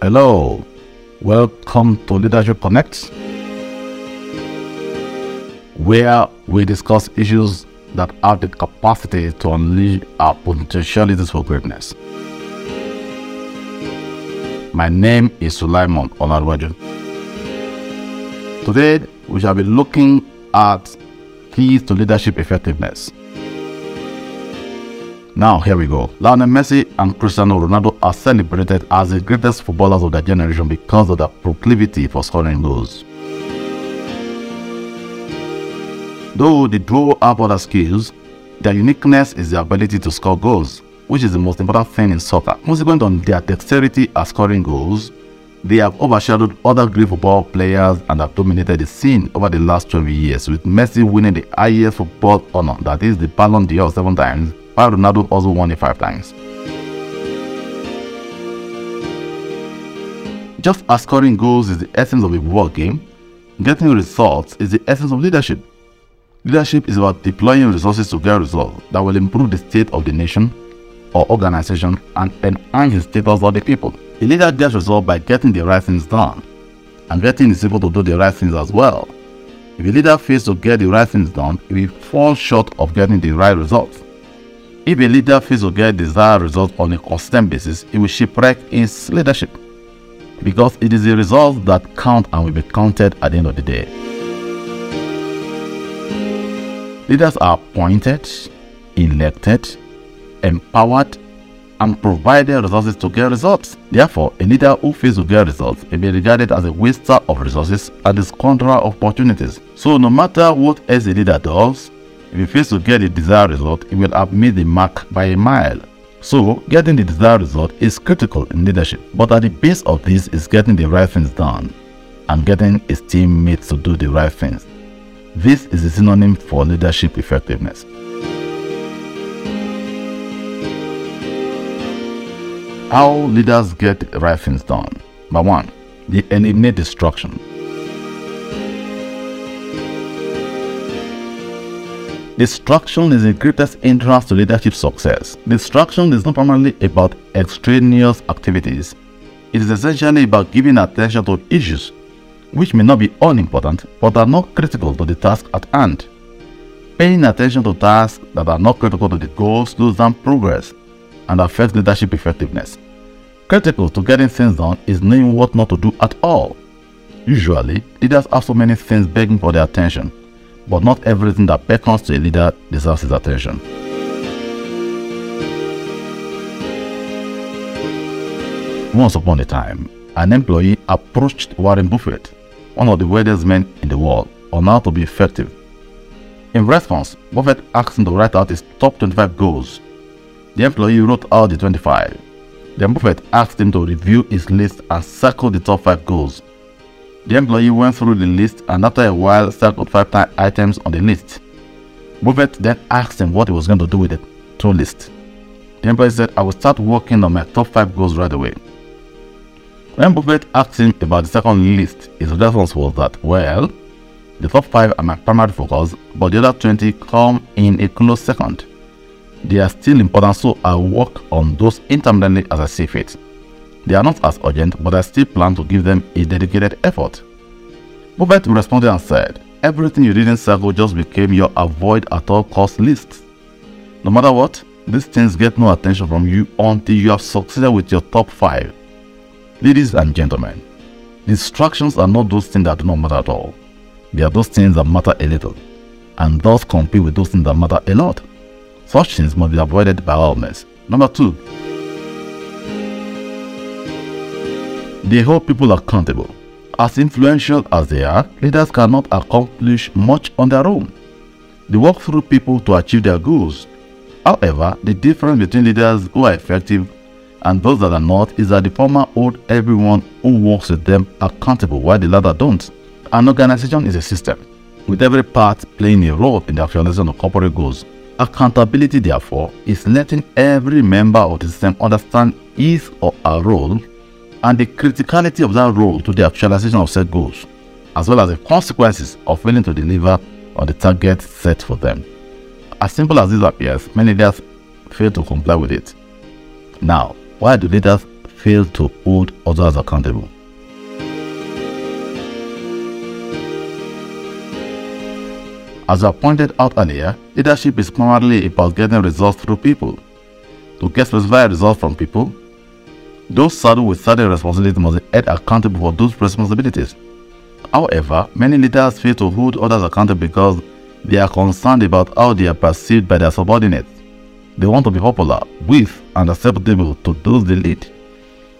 Hello, welcome to Leadership Connect, where we discuss issues that have the capacity to unleash our potentialities for greatness. My name is Sulaiman Onarwaju. Today, we shall be looking at keys to leadership effectiveness. Now, here we go. Lionel Messi and Cristiano Ronaldo are celebrated as the greatest footballers of their generation because of their proclivity for scoring goals. Though they do have other skills, their uniqueness is their ability to score goals, which is the most important thing in soccer. Consequent on their dexterity at scoring goals, they have overshadowed other great football players and have dominated the scene over the last 12 years, with Messi winning the highest football honor, that is the Ballon d'Or seven times, while Ronaldo also won it five times. Just as scoring goals is the essence of a football game, getting results is the essence of leadership. Leadership is about deploying resources to get results that will improve the state of the nation or organization and enhance the status of the people. A leader gets results by getting the right things done and getting his people to do the right things as well. If a leader fails to get the right things done, he will fall short of getting the right results. If a leader fails to get desired results on a consistent basis, he will shipwreck his leadership because it is the results that count and will be counted at the end of the day. Leaders are appointed, elected, empowered, and provided resources to get results. Therefore, a leader who fails to get results may be regarded as a waster of resources and a squanderer of opportunities. So, no matter what else a leader does, if you fail to get the desired result, he will have made the mark by a mile. So, getting the desired result is critical in leadership, but at the base of this is getting the right things done and getting his teammates to do the right things. This is a synonym for leadership effectiveness. How leaders get the right things done? Number one, they eliminate destruction. Destruction is the greatest hindrance to leadership success. Destruction is not primarily about extraneous activities. It is essentially about giving attention to issues which may not be unimportant but are not critical to the task at hand. Paying attention to tasks that are not critical to the goal slows down progress and affects leadership effectiveness. Critical to getting things done is knowing what not to do at all. Usually, leaders have so many things begging for their attention but not everything that beckons to a leader deserves his attention. Once upon a time, an employee approached Warren Buffett, one of the wealthiest men in the world, on how to be effective. In response, Buffett asked him to write out his top 25 goals. The employee wrote out the 25. Then Buffett asked him to review his list and circle the top 5 goals the employee went through the list and after a while circled five items on the list. Buffett then asked him what he was going to do with the two list. The employee said, I will start working on my top 5 goals right away. When Buffett asked him about the second list, his response was that, well, the top 5 are my primary focus, but the other 20 come in a close second. They are still important, so I work on those intermittently as I see fit. They are not as urgent, but I still plan to give them a dedicated effort. Buffett responded and said, Everything you didn't circle just became your avoid at all cost list. No matter what, these things get no attention from you until you have succeeded with your top 5. Ladies and gentlemen, distractions are not those things that do not matter at all. They are those things that matter a little, and thus compete with those things that matter a lot. Such things must be avoided by all means. Number 2. They hold people accountable. As influential as they are, leaders cannot accomplish much on their own. They work through people to achieve their goals. However, the difference between leaders who are effective and those that are not is that the former hold everyone who works with them accountable while the latter don't. An organization is a system, with every part playing a role in the actualization of corporate goals. Accountability, therefore, is letting every member of the system understand his or her role and the criticality of that role to the actualization of set goals, as well as the consequences of failing to deliver on the target set for them. As simple as this appears, many leaders fail to comply with it. Now, why do leaders fail to hold others accountable. As I pointed out earlier, leadership is primarily about getting results through people. To get specified results from people, those saddled with certain responsibilities must be held accountable for those responsibilities. However, many leaders fail to hold others accountable because they are concerned about how they are perceived by their subordinates. They want to be popular with and acceptable to those they lead.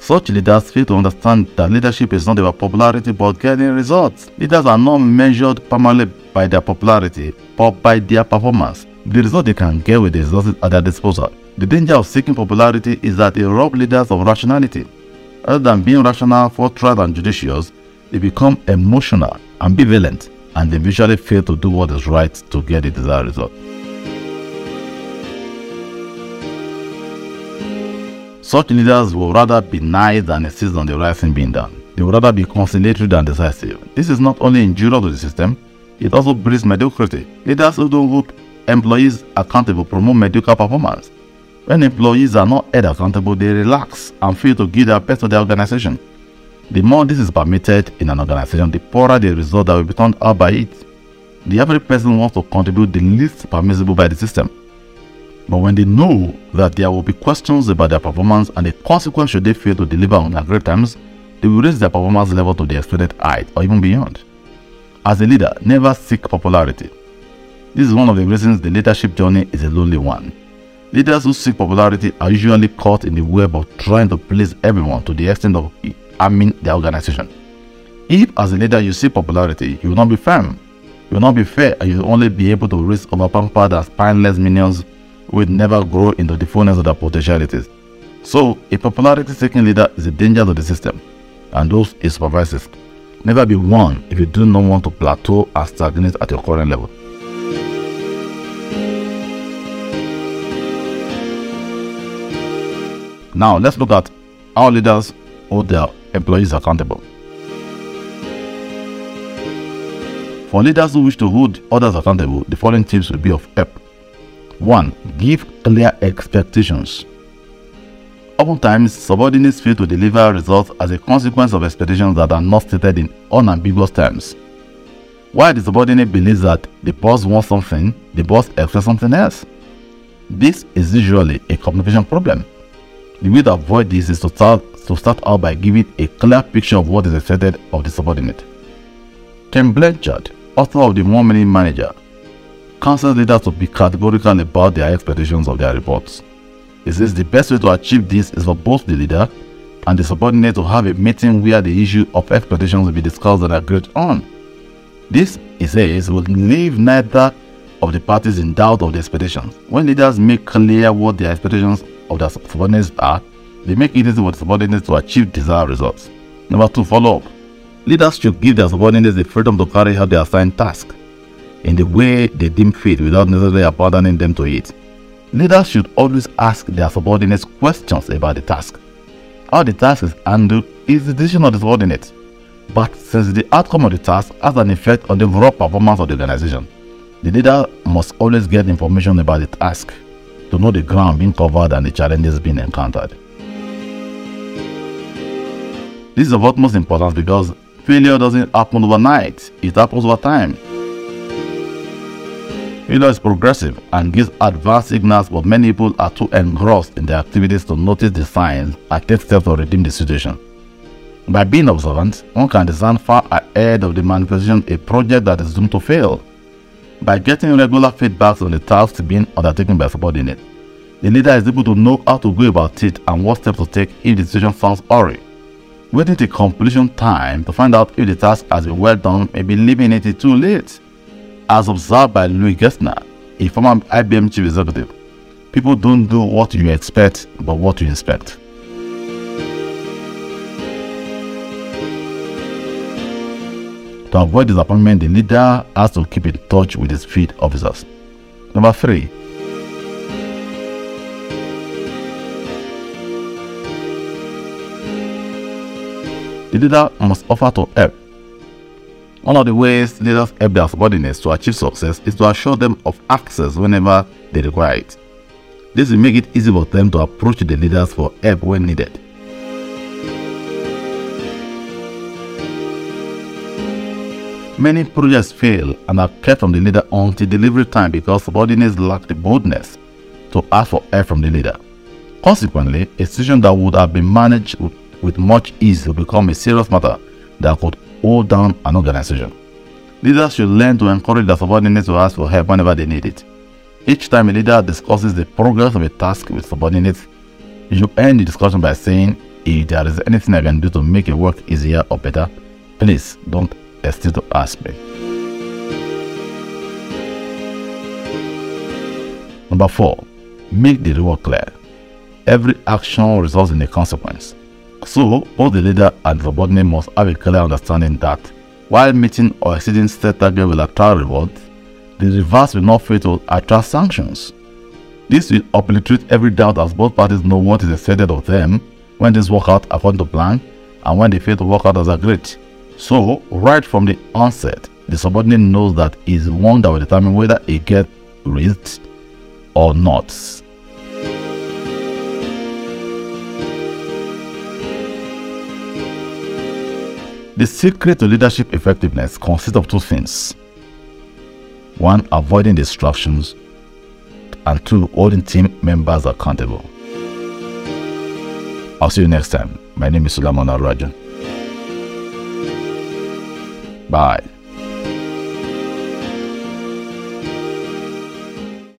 Such leaders fail to understand that leadership is not about popularity but getting results. Leaders are not measured primarily by their popularity but by their performance. The result they can get with the resources at their disposal. The danger of seeking popularity is that they rob leaders of rationality. Rather than being rational, forthright, and judicious, they become emotional, ambivalent, and they usually fail to do what is right to get the desired result. Such leaders will rather be nice than insist on the right thing being done. They will rather be conciliatory than decisive. This is not only injurious to the system, it also breeds mediocrity. Leaders who don't hold employees accountable promote mediocre performance. When employees are not held accountable, they relax and fail to give their best to the organization. The more this is permitted in an organization, the poorer the result that will be turned out by it. The average person wants to contribute the least permissible by the system. But when they know that there will be questions about their performance and the consequence should they fail to deliver on agreed terms, they will raise their performance level to the expected height or even beyond. As a leader, never seek popularity. This is one of the reasons the leadership journey is a lonely one. Leaders who seek popularity are usually caught in the web of trying to please everyone to the extent of harming their organization. If, as a leader, you seek popularity, you will not be firm, you will not be fair, and you will only be able to raise overpampered and spineless minions who will never grow into the fullness of their potentialities. So, a popularity seeking leader is a danger to the system and those it supervises. Never be one if you do not want to plateau and stagnate at your current level. Now, let's look at how leaders hold their employees accountable. For leaders who wish to hold others accountable, the following tips will be of help. 1. Give clear expectations. Oftentimes, subordinates fail to deliver results as a consequence of expectations that are not stated in unambiguous terms. While the subordinate believes that the boss wants something, the boss expects something else. This is usually a communication problem. The way to avoid this is to start, to start out by giving a clear picture of what is expected of the subordinate. Ken Blanchard, author of The Minute Manager, counsels leaders to be categorical about their expectations of their reports. He says the best way to achieve this is for both the leader and the subordinate to have a meeting where the issue of expectations will be discussed and agreed on. This, he says, will leave neither of the parties in doubt of the expectations. When leaders make clear what their expectations of their subordinates are, they make it easy for subordinates to achieve desired results. Number two, follow up. Leaders should give their subordinates the freedom to carry out their assigned task in the way they deem fit without necessarily abandoning them to it. Leaders should always ask their subordinates questions about the task. How the task is handled is the decision of the subordinate, but since the outcome of the task has an effect on the overall performance of the organization, the leader must always get information about the task to know the ground being covered and the challenges being encountered. This is of utmost importance because failure doesn't happen overnight, it happens over time. Failure is progressive and gives advanced signals, but many people are too engrossed in their activities to notice the signs and take steps to redeem the situation. By being observant, one can design far ahead of the manifestation a project that is doomed to fail. By getting regular feedbacks on the tasks being undertaken by subordinates, the leader is able to know how to go about it and what steps to take if the situation sounds awry. Waiting till completion time to find out if the task has been well done may be leaving it too late. As observed by Louis Gerstner, a former IBM chief executive, people don't do what you expect, but what you inspect. To avoid disappointment, the leader has to keep in touch with his field officers. Number three, the leader must offer to help one of the ways leaders help their subordinates to achieve success is to assure them of access whenever they require it. This will make it easy for them to approach the leaders for help when needed. Many projects fail and are kept from the leader until delivery time because subordinates lack the boldness to ask for help from the leader. Consequently, a situation that would have been managed with, much ease will become a serious matter that could hold down an organization. Leaders should learn to encourage their subordinates to ask for help whenever they need it. Each time a leader discusses the progress of a task with subordinates, you should end the discussion by saying, if there is anything I can do to make your work easier or better, please don't ask me. Number four, make the reward clear. Every action results in a consequence. So, both the leader and the subordinate must have a clear understanding that while meeting or exceeding set target will attract rewards, the reverse will not fail to attract sanctions. This will obliterate every doubt as both parties know what is expected of them when things work out according to plan and when they fail to work out as agreed. So, right from the onset, the subordinate knows that is one that will determine whether he gets raised or not. The secret to leadership effectiveness consists of two things. One, avoiding distractions, and two, holding team members accountable. I'll see you next time. My name is Suleiman Rajan. Bye.